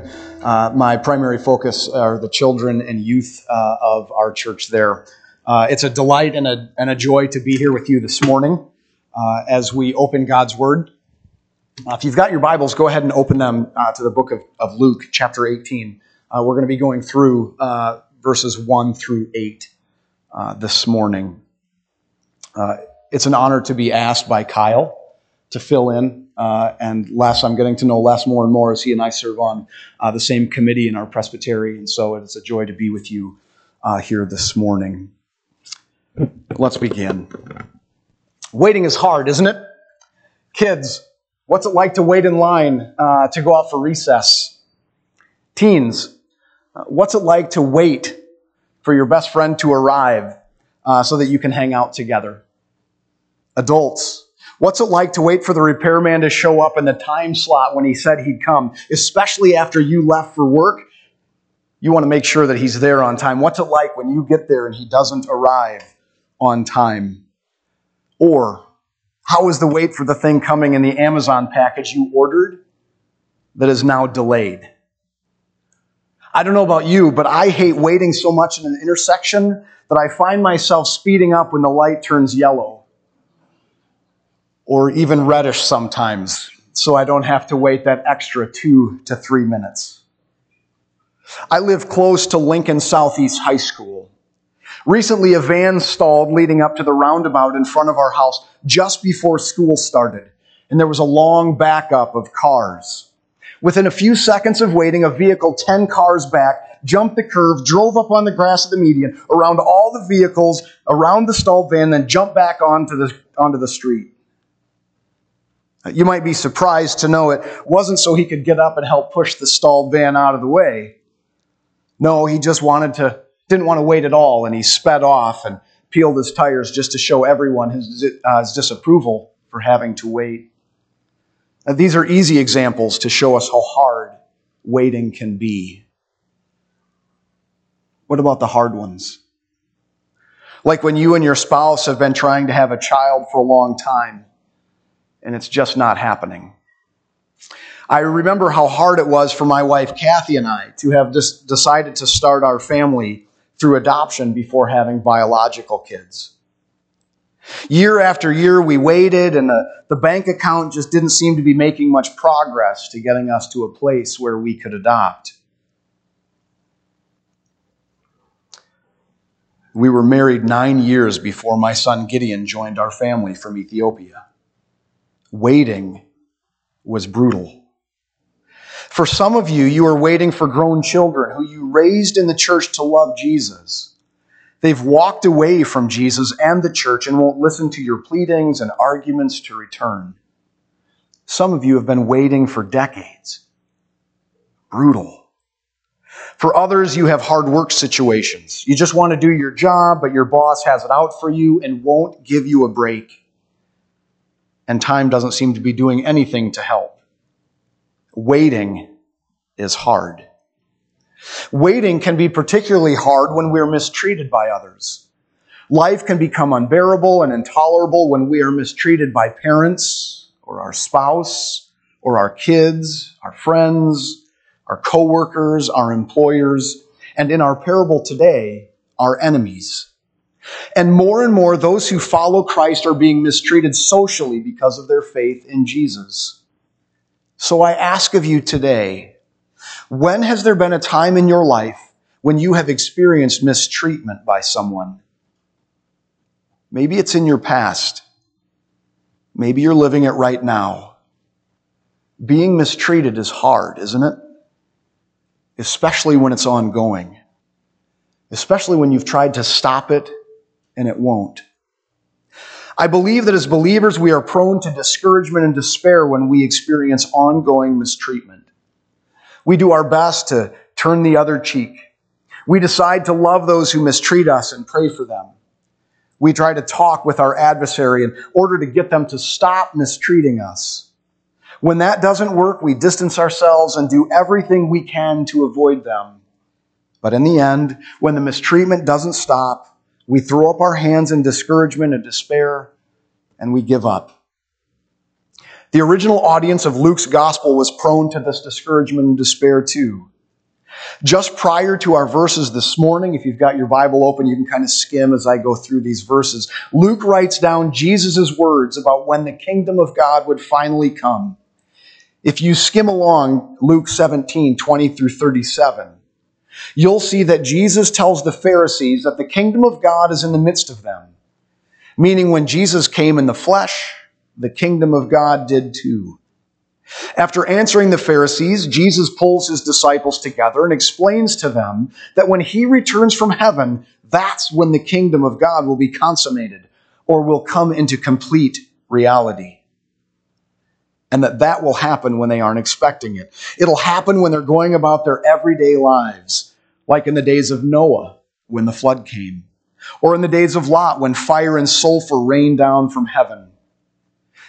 Uh, my primary focus are the children and youth uh, of our church there. Uh, it's a delight and a, and a joy to be here with you this morning uh, as we open God's Word. Uh, if you've got your Bibles, go ahead and open them uh, to the book of, of Luke, chapter 18. we're going to be going through verses 1 through 8 this morning. it's an honor to be asked by Kyle to fill in uh, and Les, I'm getting to know Les more and more as he and I serve on uh, the same committee in our presbytery. And so it's a joy to be with you uh, here this morning. Let's begin. Waiting is hard, isn't it? Kids, what's it like to wait in line uh, to go out for recess? Teens, what's it like to wait for your best friend to arrive uh, so that you can hang out together? Adults, What's it like to wait for the repairman to show up in the time slot when he said he'd come, especially after you left for work? You want to make sure that he's there on time. What's it like when you get there and he doesn't arrive on time? Or how is the wait for the thing coming in the Amazon package you ordered that is now delayed? I don't know about you, but I hate waiting so much in an intersection that I find myself speeding up when the light turns yellow or even reddish sometimes, so I don't have to wait that extra two to three minutes. I live close to Lincoln Southeast High School. Recently, a van stalled leading up to the roundabout in front of our house just before school started, and there was a long backup of cars. Within a few seconds of waiting, a vehicle 10 cars back jumped the curve, drove up on the grass of the median, around all the vehicles, around the stalled van, then jumped back onto the, onto the street. You might be surprised to know it wasn't so he could get up and help push the stalled van out of the way. No, he just wanted to, didn't want to wait at all, and he sped off and peeled his tires just to show everyone his, uh, his disapproval for having to wait. Now, these are easy examples to show us how hard waiting can be. What about the hard ones? Like when you and your spouse have been trying to have a child for a long time and it's just not happening. I remember how hard it was for my wife Kathy and I to have just decided to start our family through adoption before having biological kids. Year after year, we waited, and the, the bank account just didn't seem to be making much progress to getting us to a place where we could adopt. We were married nine years before my son Gideon joined our family from Ethiopia waiting was brutal. For some of you, you are waiting for grown children who you raised in the church to love Jesus. They've walked away from Jesus and the church and won't listen to your pleadings and arguments to return. Some of you have been waiting for decades. Brutal. For others, you have hard work situations. You just want to do your job, but your boss has it out for you and won't give you a break and time doesn't seem to be doing anything to help. Waiting is hard. Waiting can be particularly hard when we're mistreated by others. Life can become unbearable and intolerable when we are mistreated by parents or our spouse or our kids, our friends, our coworkers, our employers, and in our parable today, our enemies. And more and more, those who follow Christ are being mistreated socially because of their faith in Jesus. So I ask of you today, when has there been a time in your life when you have experienced mistreatment by someone? Maybe it's in your past. Maybe you're living it right now. Being mistreated is hard, isn't it? Especially when it's ongoing. Especially when you've tried to stop it and it won't. I believe that as believers, we are prone to discouragement and despair when we experience ongoing mistreatment. We do our best to turn the other cheek. We decide to love those who mistreat us and pray for them. We try to talk with our adversary in order to get them to stop mistreating us. When that doesn't work, we distance ourselves and do everything we can to avoid them. But in the end, when the mistreatment doesn't stop, we throw up our hands in discouragement and despair, and we give up. The original audience of Luke's gospel was prone to this discouragement and despair too. Just prior to our verses this morning, if you've got your Bible open, you can kind of skim as I go through these verses. Luke writes down Jesus' words about when the kingdom of God would finally come. If you skim along Luke 17, 20 through 37, you'll see that Jesus tells the Pharisees that the kingdom of God is in the midst of them. Meaning, when Jesus came in the flesh, the kingdom of God did too. After answering the Pharisees, Jesus pulls his disciples together and explains to them that when he returns from heaven, that's when the kingdom of God will be consummated or will come into complete reality. And that that will happen when they aren't expecting it. It'll happen when they're going about their everyday lives, like in the days of Noah when the flood came, or in the days of Lot when fire and sulfur rained down from heaven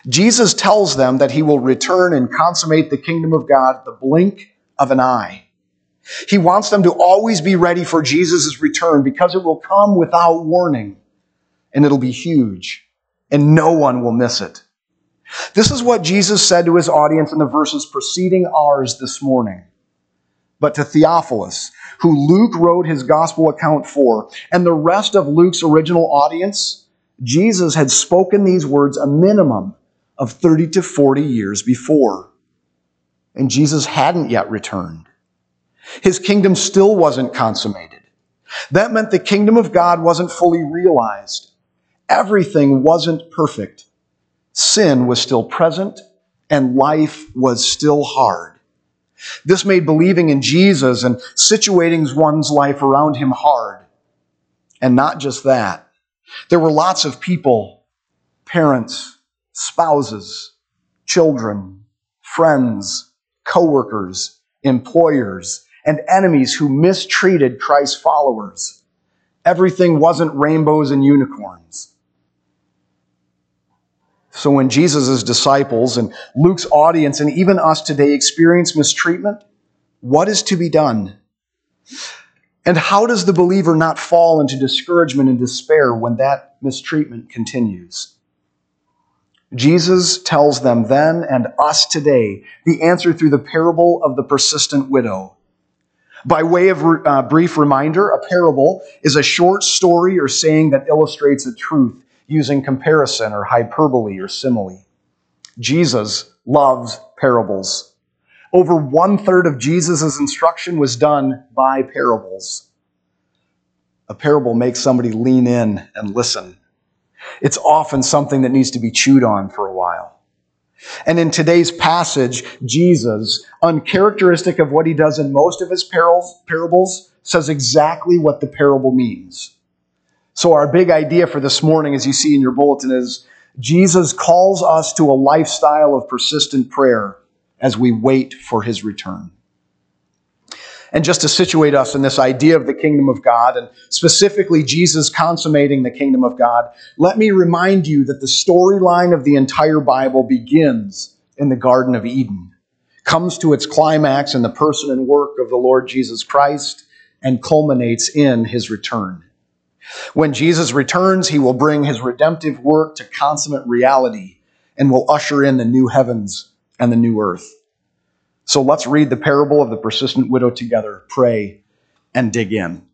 Jesus tells them that he will return and consummate the kingdom of God at the blink of an eye. He wants them to always be ready for Jesus' return because it will come without warning and it'll be huge and no one will miss it. This is what Jesus said to his audience in the verses preceding ours this morning. But to Theophilus, who Luke wrote his gospel account for, and the rest of Luke's original audience, Jesus had spoken these words a minimum of 30 to 40 years before. And Jesus hadn't yet returned. His kingdom still wasn't consummated. That meant the kingdom of God wasn't fully realized. Everything wasn't perfect. Sin was still present and life was still hard. This made believing in Jesus and situating one's life around him hard. And not just that. There were lots of people, parents, spouses, children, friends, coworkers, employers, and enemies who mistreated Christ's followers. Everything wasn't rainbows and unicorns. So when Jesus' disciples and Luke's audience and even us today experience mistreatment, what is to be done? And how does the believer not fall into discouragement and despair when that mistreatment continues? Jesus tells them then and us today the answer through the parable of the persistent widow. By way of a uh, brief reminder, a parable is a short story or saying that illustrates a truth using comparison or hyperbole or simile. Jesus loves parables. Over one third of Jesus' instruction was done by parables. A parable makes somebody lean in and listen it's often something that needs to be chewed on for a while. And in today's passage, Jesus, uncharacteristic of what he does in most of his parables, says exactly what the parable means. So, our big idea for this morning, as you see in your bulletin, is Jesus calls us to a lifestyle of persistent prayer as we wait for his return. And just to situate us in this idea of the kingdom of God, and specifically Jesus consummating the kingdom of God, let me remind you that the storyline of the entire Bible begins in the Garden of Eden, comes to its climax in the person and work of the Lord Jesus Christ, and culminates in his return. When Jesus returns, he will bring his redemptive work to consummate reality and will usher in the new heavens and the new earth. So let's read the parable of the persistent widow together, pray, and dig in.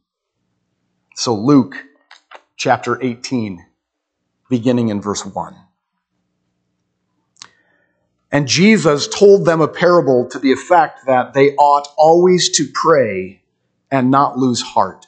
So, Luke chapter 18, beginning in verse 1. And Jesus told them a parable to the effect that they ought always to pray and not lose heart.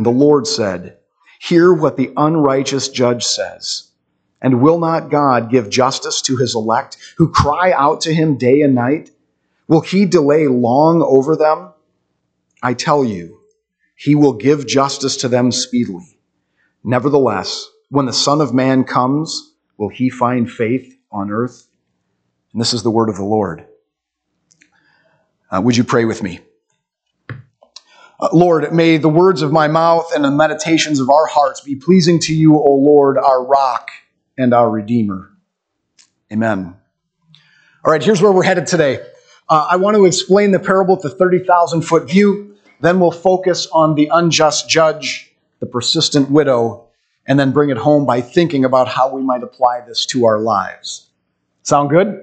And the Lord said, Hear what the unrighteous judge says. And will not God give justice to his elect who cry out to him day and night? Will he delay long over them? I tell you, he will give justice to them speedily. Nevertheless, when the Son of Man comes, will he find faith on earth? And this is the word of the Lord. Uh, would you pray with me? Uh, Lord, may the words of my mouth and the meditations of our hearts be pleasing to you, O Lord, our rock and our redeemer. Amen. All right, here's where we're headed today. Uh, I want to explain the parable at the 30,000 foot view. Then we'll focus on the unjust judge, the persistent widow, and then bring it home by thinking about how we might apply this to our lives. Sound good?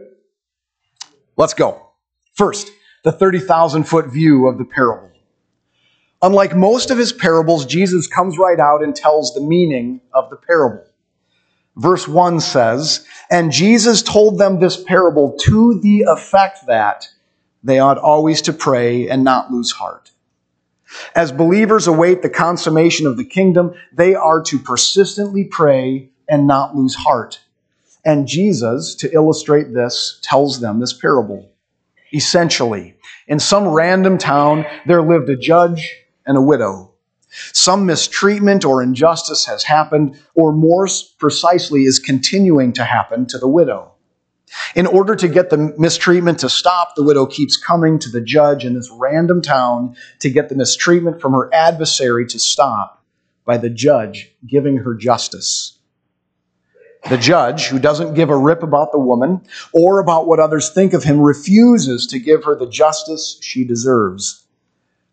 Let's go. First, the 30,000 foot view of the parable. Unlike most of his parables, Jesus comes right out and tells the meaning of the parable. Verse 1 says, And Jesus told them this parable to the effect that they ought always to pray and not lose heart. As believers await the consummation of the kingdom, they are to persistently pray and not lose heart. And Jesus, to illustrate this, tells them this parable. Essentially, in some random town, there lived a judge and a widow. Some mistreatment or injustice has happened, or more precisely, is continuing to happen to the widow. In order to get the mistreatment to stop, the widow keeps coming to the judge in this random town to get the mistreatment from her adversary to stop by the judge giving her justice. The judge, who doesn't give a rip about the woman or about what others think of him, refuses to give her the justice she deserves.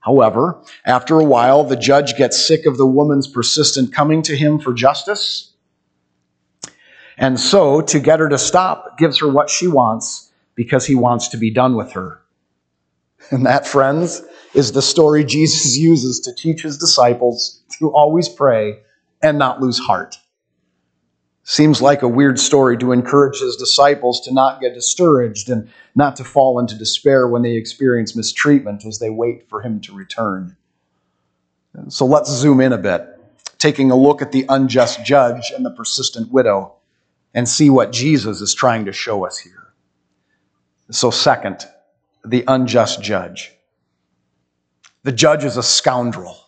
However, after a while, the judge gets sick of the woman's persistent coming to him for justice. And so, to get her to stop, gives her what she wants because he wants to be done with her. And that, friends, is the story Jesus uses to teach his disciples to always pray and not lose heart. Seems like a weird story to encourage his disciples to not get discouraged and not to fall into despair when they experience mistreatment as they wait for him to return. So let's zoom in a bit, taking a look at the unjust judge and the persistent widow, and see what Jesus is trying to show us here. So, second, the unjust judge. The judge is a scoundrel.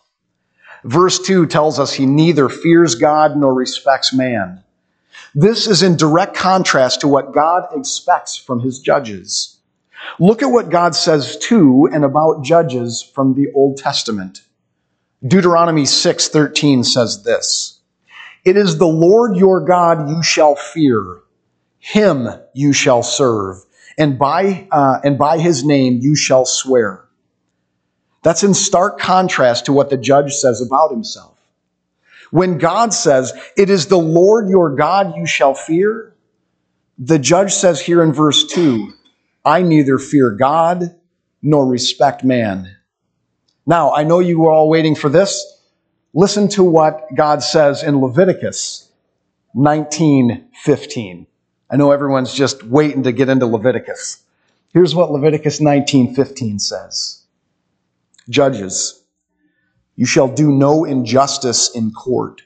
Verse 2 tells us he neither fears God nor respects man. This is in direct contrast to what God expects from his judges. Look at what God says to and about judges from the Old Testament. Deuteronomy 6:13 says this: It is the Lord your God you shall fear; him you shall serve, and by uh, and by his name you shall swear. That's in stark contrast to what the judge says about himself. When God says, It is the Lord your God you shall fear, the judge says here in verse 2, I neither fear God nor respect man. Now, I know you were all waiting for this. Listen to what God says in Leviticus 19:15. I know everyone's just waiting to get into Leviticus. Here's what Leviticus 19:15 says. Judges you shall do no injustice in court.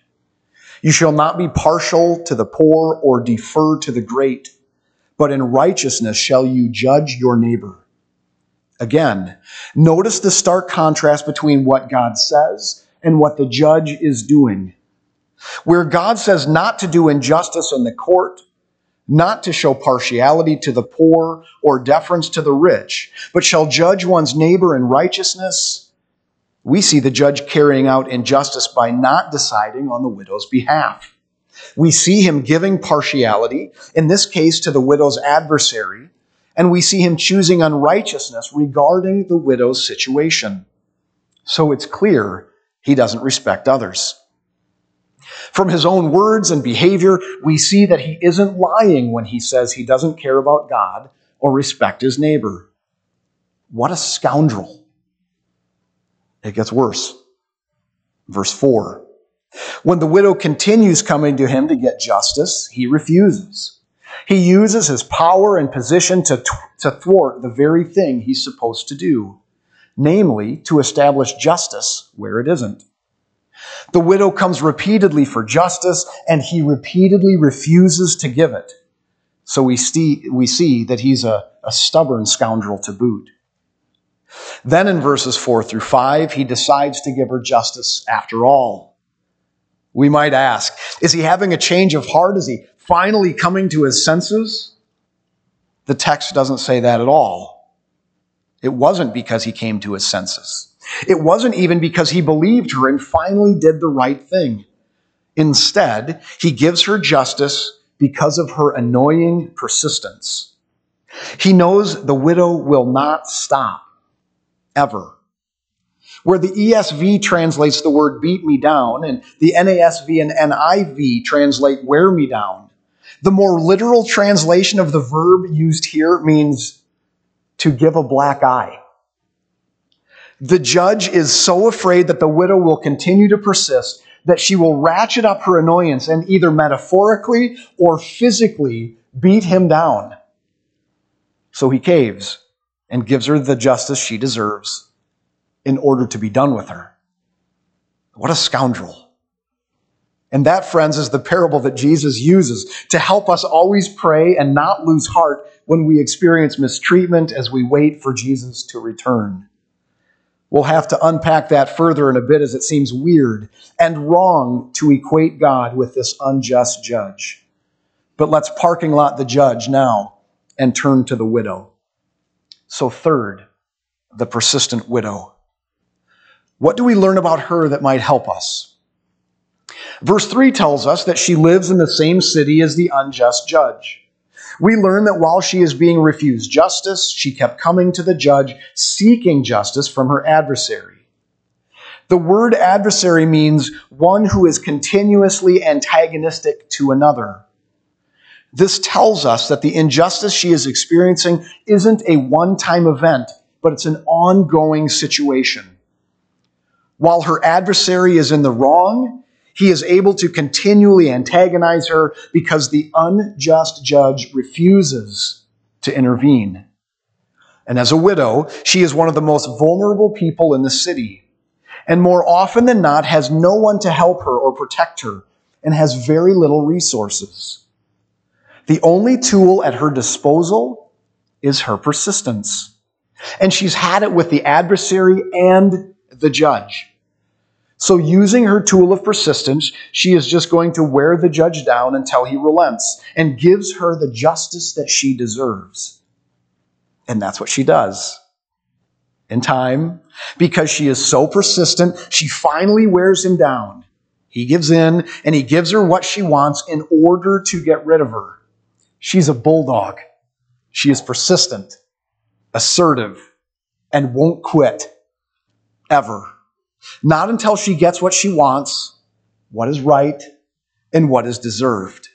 You shall not be partial to the poor or defer to the great, but in righteousness shall you judge your neighbor. Again, notice the stark contrast between what God says and what the judge is doing. Where God says not to do injustice in the court, not to show partiality to the poor or deference to the rich, but shall judge one's neighbor in righteousness, we see the judge carrying out injustice by not deciding on the widow's behalf. We see him giving partiality, in this case to the widow's adversary, and we see him choosing unrighteousness regarding the widow's situation. So it's clear he doesn't respect others. From his own words and behavior, we see that he isn't lying when he says he doesn't care about God or respect his neighbor. What a scoundrel. It gets worse. Verse 4. When the widow continues coming to him to get justice, he refuses. He uses his power and position to, to thwart the very thing he's supposed to do, namely, to establish justice where it isn't. The widow comes repeatedly for justice, and he repeatedly refuses to give it. So we see, we see that he's a, a stubborn scoundrel to boot. Then in verses 4 through 5, he decides to give her justice after all. We might ask, is he having a change of heart? Is he finally coming to his senses? The text doesn't say that at all. It wasn't because he came to his senses. It wasn't even because he believed her and finally did the right thing. Instead, he gives her justice because of her annoying persistence. He knows the widow will not stop, ever. Where the ESV translates the word beat me down and the NASV and NIV translate wear me down, the more literal translation of the verb used here means to give a black eye. The judge is so afraid that the widow will continue to persist that she will ratchet up her annoyance and either metaphorically or physically beat him down. So he caves and gives her the justice she deserves in order to be done with her. What a scoundrel. And that, friends, is the parable that Jesus uses to help us always pray and not lose heart when we experience mistreatment as we wait for Jesus to return. We'll have to unpack that further in a bit as it seems weird and wrong to equate God with this unjust judge. But let's parking lot the judge now and turn to the widow. So, third, the persistent widow. What do we learn about her that might help us? Verse 3 tells us that she lives in the same city as the unjust judge we learn that while she is being refused justice, she kept coming to the judge seeking justice from her adversary. The word adversary means one who is continuously antagonistic to another. This tells us that the injustice she is experiencing isn't a one time event, but it's an ongoing situation. While her adversary is in the wrong, he is able to continually antagonize her because the unjust judge refuses to intervene. And as a widow, she is one of the most vulnerable people in the city. And more often than not, has no one to help her or protect her and has very little resources. The only tool at her disposal is her persistence. And she's had it with the adversary and the judge. So, using her tool of persistence, she is just going to wear the judge down until he relents and gives her the justice that she deserves. And that's what she does. In time, because she is so persistent, she finally wears him down. He gives in and he gives her what she wants in order to get rid of her. She's a bulldog. She is persistent, assertive, and won't quit. Ever. Not until she gets what she wants, what is right, and what is deserved.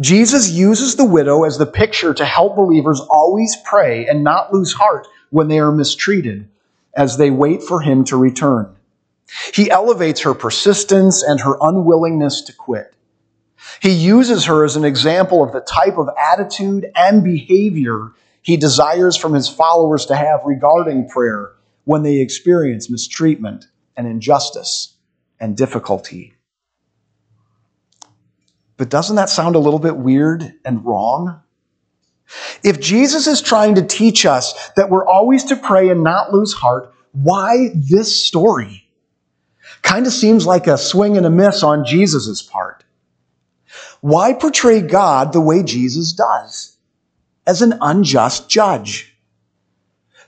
Jesus uses the widow as the picture to help believers always pray and not lose heart when they are mistreated as they wait for him to return. He elevates her persistence and her unwillingness to quit. He uses her as an example of the type of attitude and behavior he desires from his followers to have regarding prayer when they experience mistreatment and injustice and difficulty. But doesn't that sound a little bit weird and wrong? If Jesus is trying to teach us that we're always to pray and not lose heart, why this story? Kind of seems like a swing and a miss on Jesus' part. Why portray God the way Jesus does? As an unjust judge.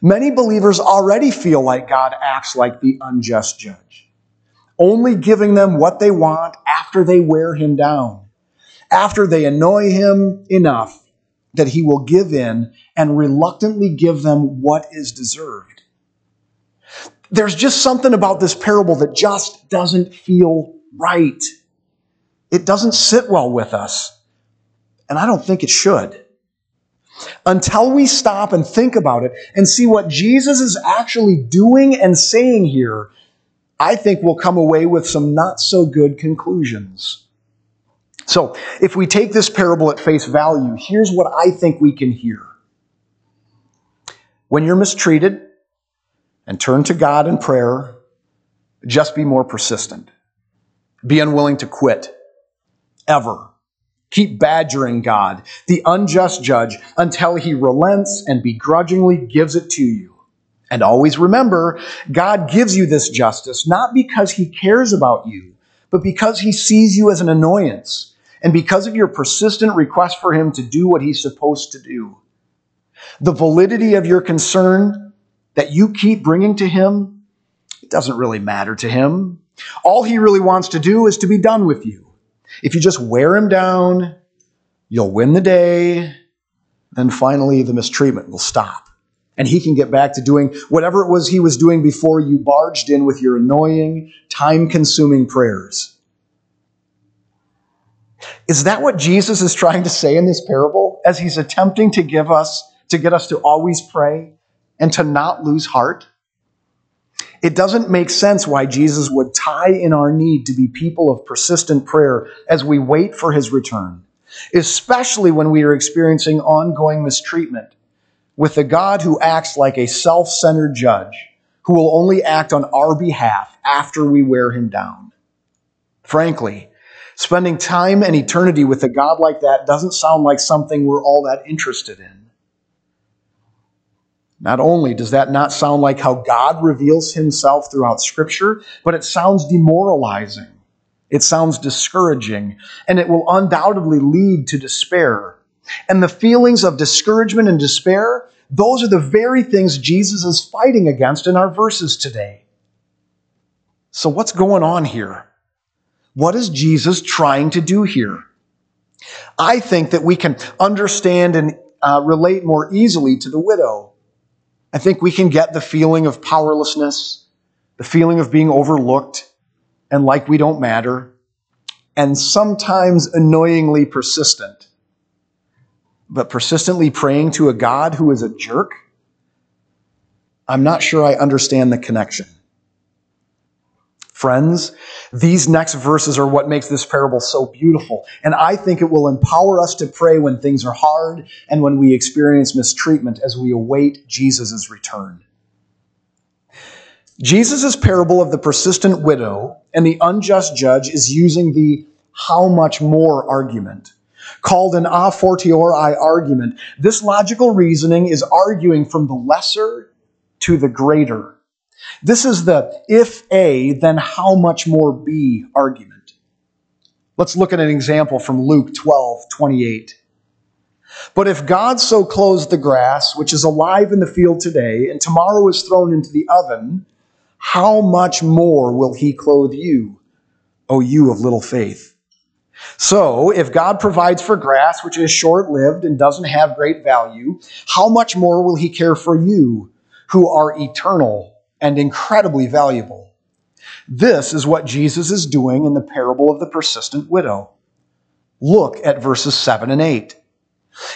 Many believers already feel like God acts like the unjust judge, only giving them what they want after they wear him down, after they annoy him enough that he will give in and reluctantly give them what is deserved. There's just something about this parable that just doesn't feel right. It doesn't sit well with us, and I don't think it should until we stop and think about it and see what Jesus is actually doing and saying here, I think we'll come away with some not so good conclusions. So, if we take this parable at face value, here's what I think we can hear. When you're mistreated and turn to God in prayer, just be more persistent. Be unwilling to quit. Ever. Keep badgering God, the unjust judge, until he relents and begrudgingly gives it to you. And always remember, God gives you this justice not because he cares about you, but because he sees you as an annoyance and because of your persistent request for him to do what he's supposed to do. The validity of your concern that you keep bringing to him, it doesn't really matter to him. All he really wants to do is to be done with you. If you just wear him down, you'll win the day, then finally the mistreatment will stop. And he can get back to doing whatever it was he was doing before you barged in with your annoying, time consuming prayers. Is that what Jesus is trying to say in this parable as he's attempting to give us, to get us to always pray and to not lose heart? It doesn't make sense why Jesus would tie in our need to be people of persistent prayer as we wait for his return, especially when we are experiencing ongoing mistreatment with a God who acts like a self centered judge who will only act on our behalf after we wear him down. Frankly, spending time and eternity with a God like that doesn't sound like something we're all that interested in. Not only does that not sound like how God reveals himself throughout Scripture, but it sounds demoralizing. It sounds discouraging, and it will undoubtedly lead to despair. And the feelings of discouragement and despair, those are the very things Jesus is fighting against in our verses today. So, what's going on here? What is Jesus trying to do here? I think that we can understand and uh, relate more easily to the widow I think we can get the feeling of powerlessness, the feeling of being overlooked and like we don't matter, and sometimes annoyingly persistent. But persistently praying to a God who is a jerk, I'm not sure I understand the connection. Friends, these next verses are what makes this parable so beautiful. And I think it will empower us to pray when things are hard and when we experience mistreatment as we await Jesus' return. Jesus' parable of the persistent widow and the unjust judge is using the how much more argument. Called an a fortiori argument, this logical reasoning is arguing from the lesser to the greater. This is the if A, then how much more B argument. Let's look at an example from Luke 12, 28. But if God so clothes the grass, which is alive in the field today, and tomorrow is thrown into the oven, how much more will he clothe you, O you of little faith? So, if God provides for grass, which is short lived and doesn't have great value, how much more will he care for you, who are eternal and incredibly valuable. This is what Jesus is doing in the parable of the persistent widow. Look at verses 7 and 8.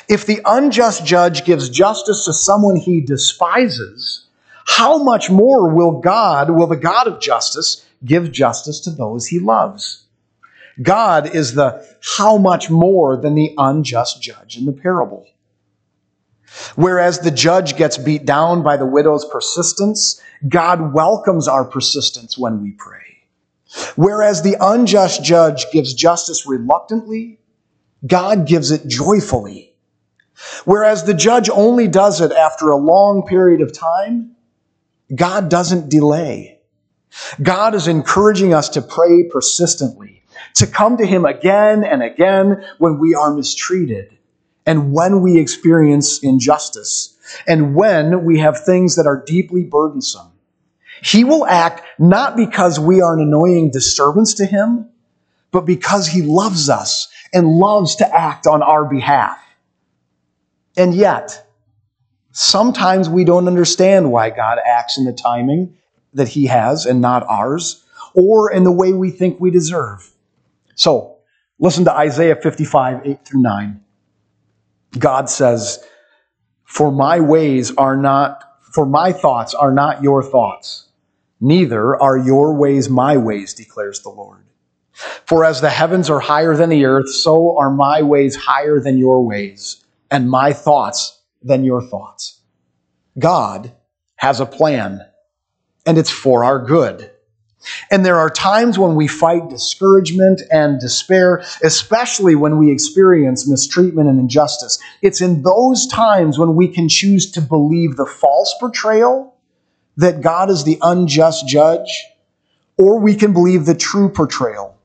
If the unjust judge gives justice to someone he despises, how much more will God, will the God of justice, give justice to those he loves? God is the how much more than the unjust judge in the parable. Whereas the judge gets beat down by the widow's persistence, God welcomes our persistence when we pray. Whereas the unjust judge gives justice reluctantly, God gives it joyfully. Whereas the judge only does it after a long period of time, God doesn't delay. God is encouraging us to pray persistently, to come to Him again and again when we are mistreated and when we experience injustice and when we have things that are deeply burdensome. He will act not because we are an annoying disturbance to him, but because he loves us and loves to act on our behalf. And yet, sometimes we don't understand why God acts in the timing that he has and not ours, or in the way we think we deserve. So, listen to Isaiah 55, 8 through 9. God says, For my ways are not, for my thoughts are not your thoughts, neither are your ways my ways, declares the Lord. For as the heavens are higher than the earth, so are my ways higher than your ways, and my thoughts than your thoughts. God has a plan, and it's for our good. And there are times when we fight discouragement and despair, especially when we experience mistreatment and injustice. It's in those times when we can choose to believe the false portrayal that God is the unjust judge, or we can believe the true portrayal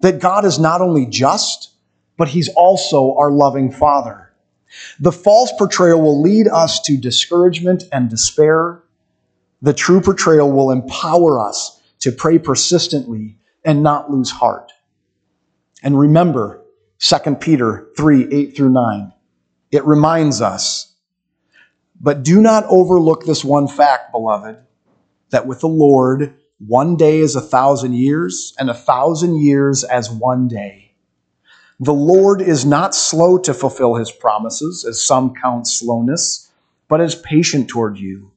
that God is not only just, but He's also our loving Father. The false portrayal will lead us to discouragement and despair. The true portrayal will empower us to pray persistently and not lose heart. And remember 2 Peter 3 8 through 9. It reminds us, but do not overlook this one fact, beloved, that with the Lord, one day is a thousand years, and a thousand years as one day. The Lord is not slow to fulfill his promises, as some count slowness, but is patient toward you,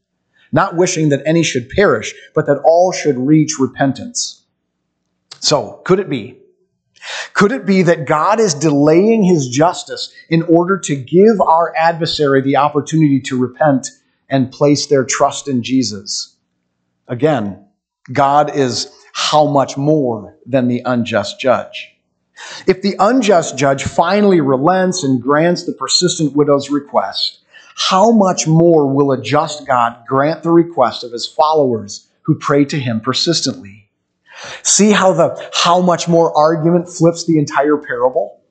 not wishing that any should perish, but that all should reach repentance. So, could it be could it be that God is delaying his justice in order to give our adversary the opportunity to repent and place their trust in Jesus? Again, God is how much more than the unjust judge. If the unjust judge finally relents and grants the persistent widow's request, how much more will a just God grant the request of his followers who pray to him persistently? See how the how much more argument flips the entire parable?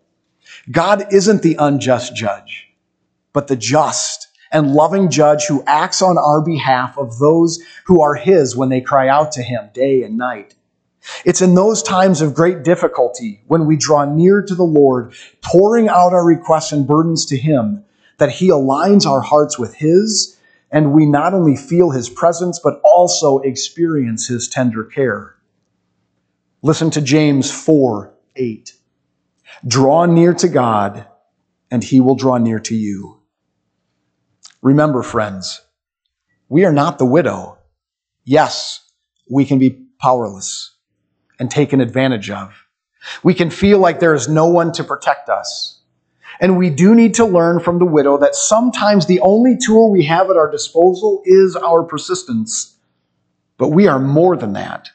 God isn't the unjust judge, but the just and loving judge who acts on our behalf of those who are his when they cry out to him day and night. It's in those times of great difficulty when we draw near to the Lord, pouring out our requests and burdens to him, that he aligns our hearts with his, and we not only feel his presence, but also experience his tender care. Listen to James 4 8. Draw near to God, and he will draw near to you. Remember, friends, we are not the widow. Yes, we can be powerless and taken advantage of. We can feel like there is no one to protect us. And we do need to learn from the widow that sometimes the only tool we have at our disposal is our persistence. But we are more than that.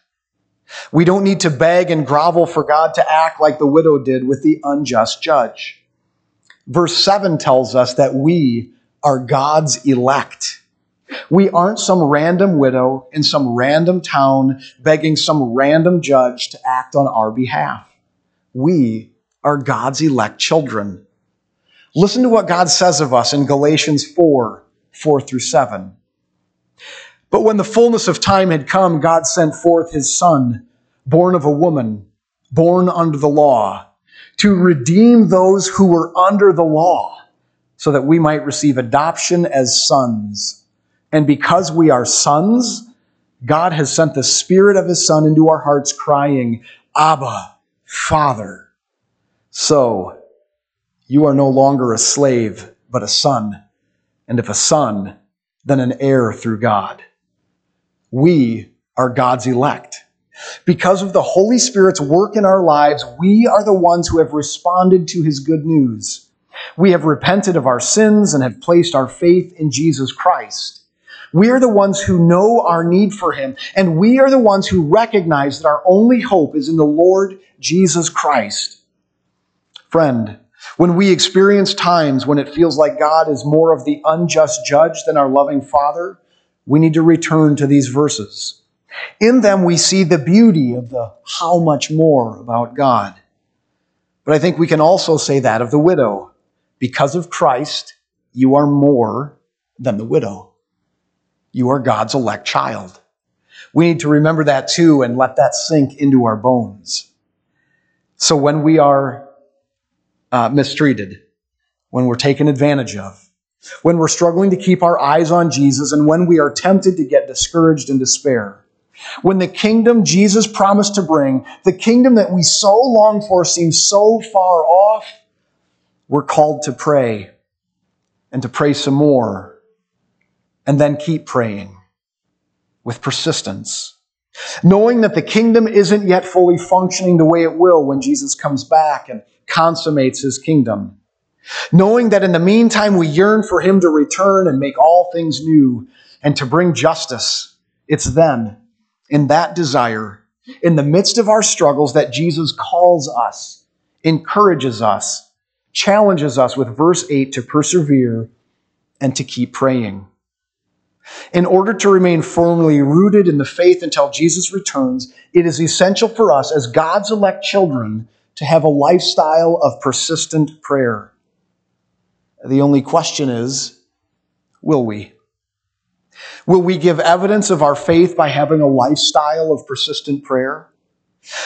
We don't need to beg and grovel for God to act like the widow did with the unjust judge. Verse 7 tells us that we are God's elect. We aren't some random widow in some random town begging some random judge to act on our behalf. We are God's elect children. Listen to what God says of us in Galatians 4 4 through 7. But when the fullness of time had come, God sent forth his Son, born of a woman, born under the law, to redeem those who were under the law, so that we might receive adoption as sons. And because we are sons, God has sent the Spirit of his Son into our hearts, crying, Abba, Father. So, you are no longer a slave, but a son. And if a son, then an heir through God. We are God's elect. Because of the Holy Spirit's work in our lives, we are the ones who have responded to his good news. We have repented of our sins and have placed our faith in Jesus Christ. We are the ones who know our need for him, and we are the ones who recognize that our only hope is in the Lord Jesus Christ. Friend, when we experience times when it feels like God is more of the unjust judge than our loving Father, we need to return to these verses. In them, we see the beauty of the how much more about God. But I think we can also say that of the widow. Because of Christ, you are more than the widow. You are God's elect child. We need to remember that too and let that sink into our bones. So when we are uh, mistreated, when we're taken advantage of, when we're struggling to keep our eyes on Jesus, and when we are tempted to get discouraged and despair. When the kingdom Jesus promised to bring, the kingdom that we so long for seems so far off, we're called to pray and to pray some more and then keep praying with persistence. Knowing that the kingdom isn't yet fully functioning the way it will when Jesus comes back and consummates his kingdom knowing that in the meantime we yearn for him to return and make all things new and to bring justice. It's then, in that desire, in the midst of our struggles, that Jesus calls us, encourages us, challenges us with verse 8 to persevere and to keep praying. In order to remain firmly rooted in the faith until Jesus returns, it is essential for us as God's elect children to have a lifestyle of persistent prayer. The only question is, will we? Will we give evidence of our faith by having a lifestyle of persistent prayer?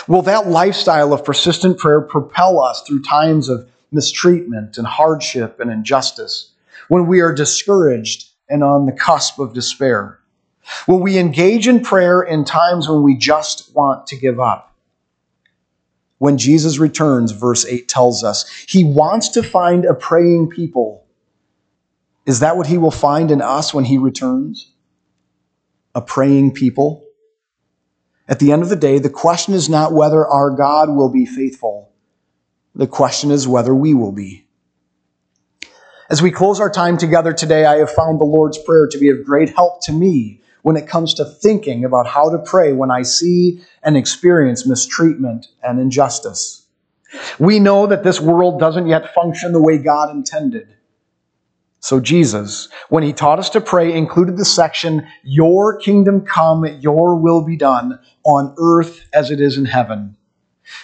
Will that lifestyle of persistent prayer propel us through times of mistreatment and hardship and injustice, when we are discouraged and on the cusp of despair? Will we engage in prayer in times when we just want to give up? When Jesus returns, verse 8 tells us, he wants to find a praying people. Is that what he will find in us when he returns? A praying people? At the end of the day, the question is not whether our God will be faithful. The question is whether we will be. As we close our time together today, I have found the Lord's Prayer to be of great help to me when it comes to thinking about how to pray when I see and experience mistreatment and injustice. We know that this world doesn't yet function the way God intended. So Jesus, when he taught us to pray, included the section, Your kingdom come, your will be done on earth as it is in heaven.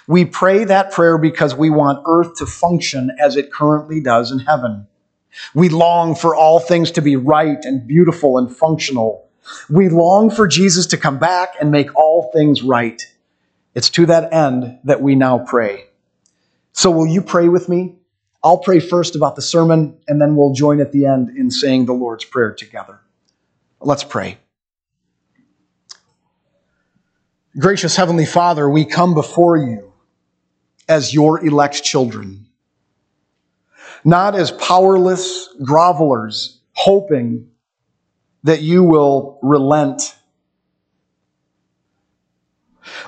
We pray that prayer because we want earth to function as it currently does in heaven. We long for all things to be right and beautiful and functional we long for Jesus to come back and make all things right. It's to that end that we now pray. So, will you pray with me? I'll pray first about the sermon, and then we'll join at the end in saying the Lord's Prayer together. Let's pray. Gracious Heavenly Father, we come before you as your elect children, not as powerless grovelers hoping that you will relent.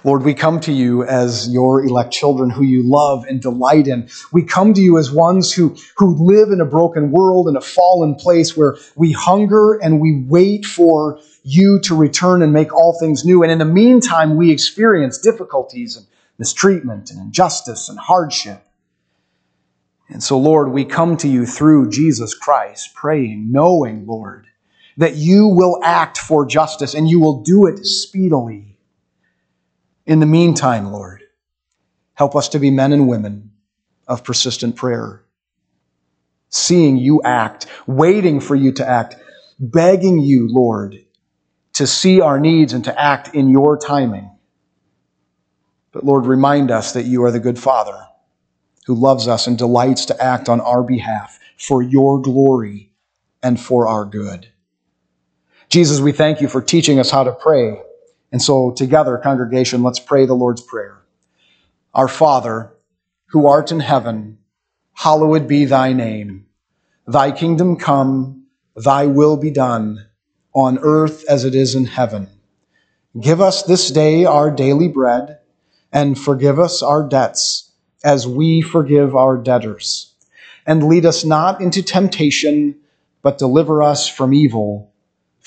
Lord, we come to you as your elect children who you love and delight in. We come to you as ones who, who live in a broken world, in a fallen place where we hunger and we wait for you to return and make all things new. And in the meantime, we experience difficulties and mistreatment and injustice and hardship. And so, Lord, we come to you through Jesus Christ, praying, knowing, Lord, that you will act for justice and you will do it speedily. In the meantime, Lord, help us to be men and women of persistent prayer, seeing you act, waiting for you to act, begging you, Lord, to see our needs and to act in your timing. But Lord, remind us that you are the good Father who loves us and delights to act on our behalf for your glory and for our good. Jesus, we thank you for teaching us how to pray. And so, together, congregation, let's pray the Lord's Prayer. Our Father, who art in heaven, hallowed be thy name. Thy kingdom come, thy will be done, on earth as it is in heaven. Give us this day our daily bread, and forgive us our debts, as we forgive our debtors. And lead us not into temptation, but deliver us from evil.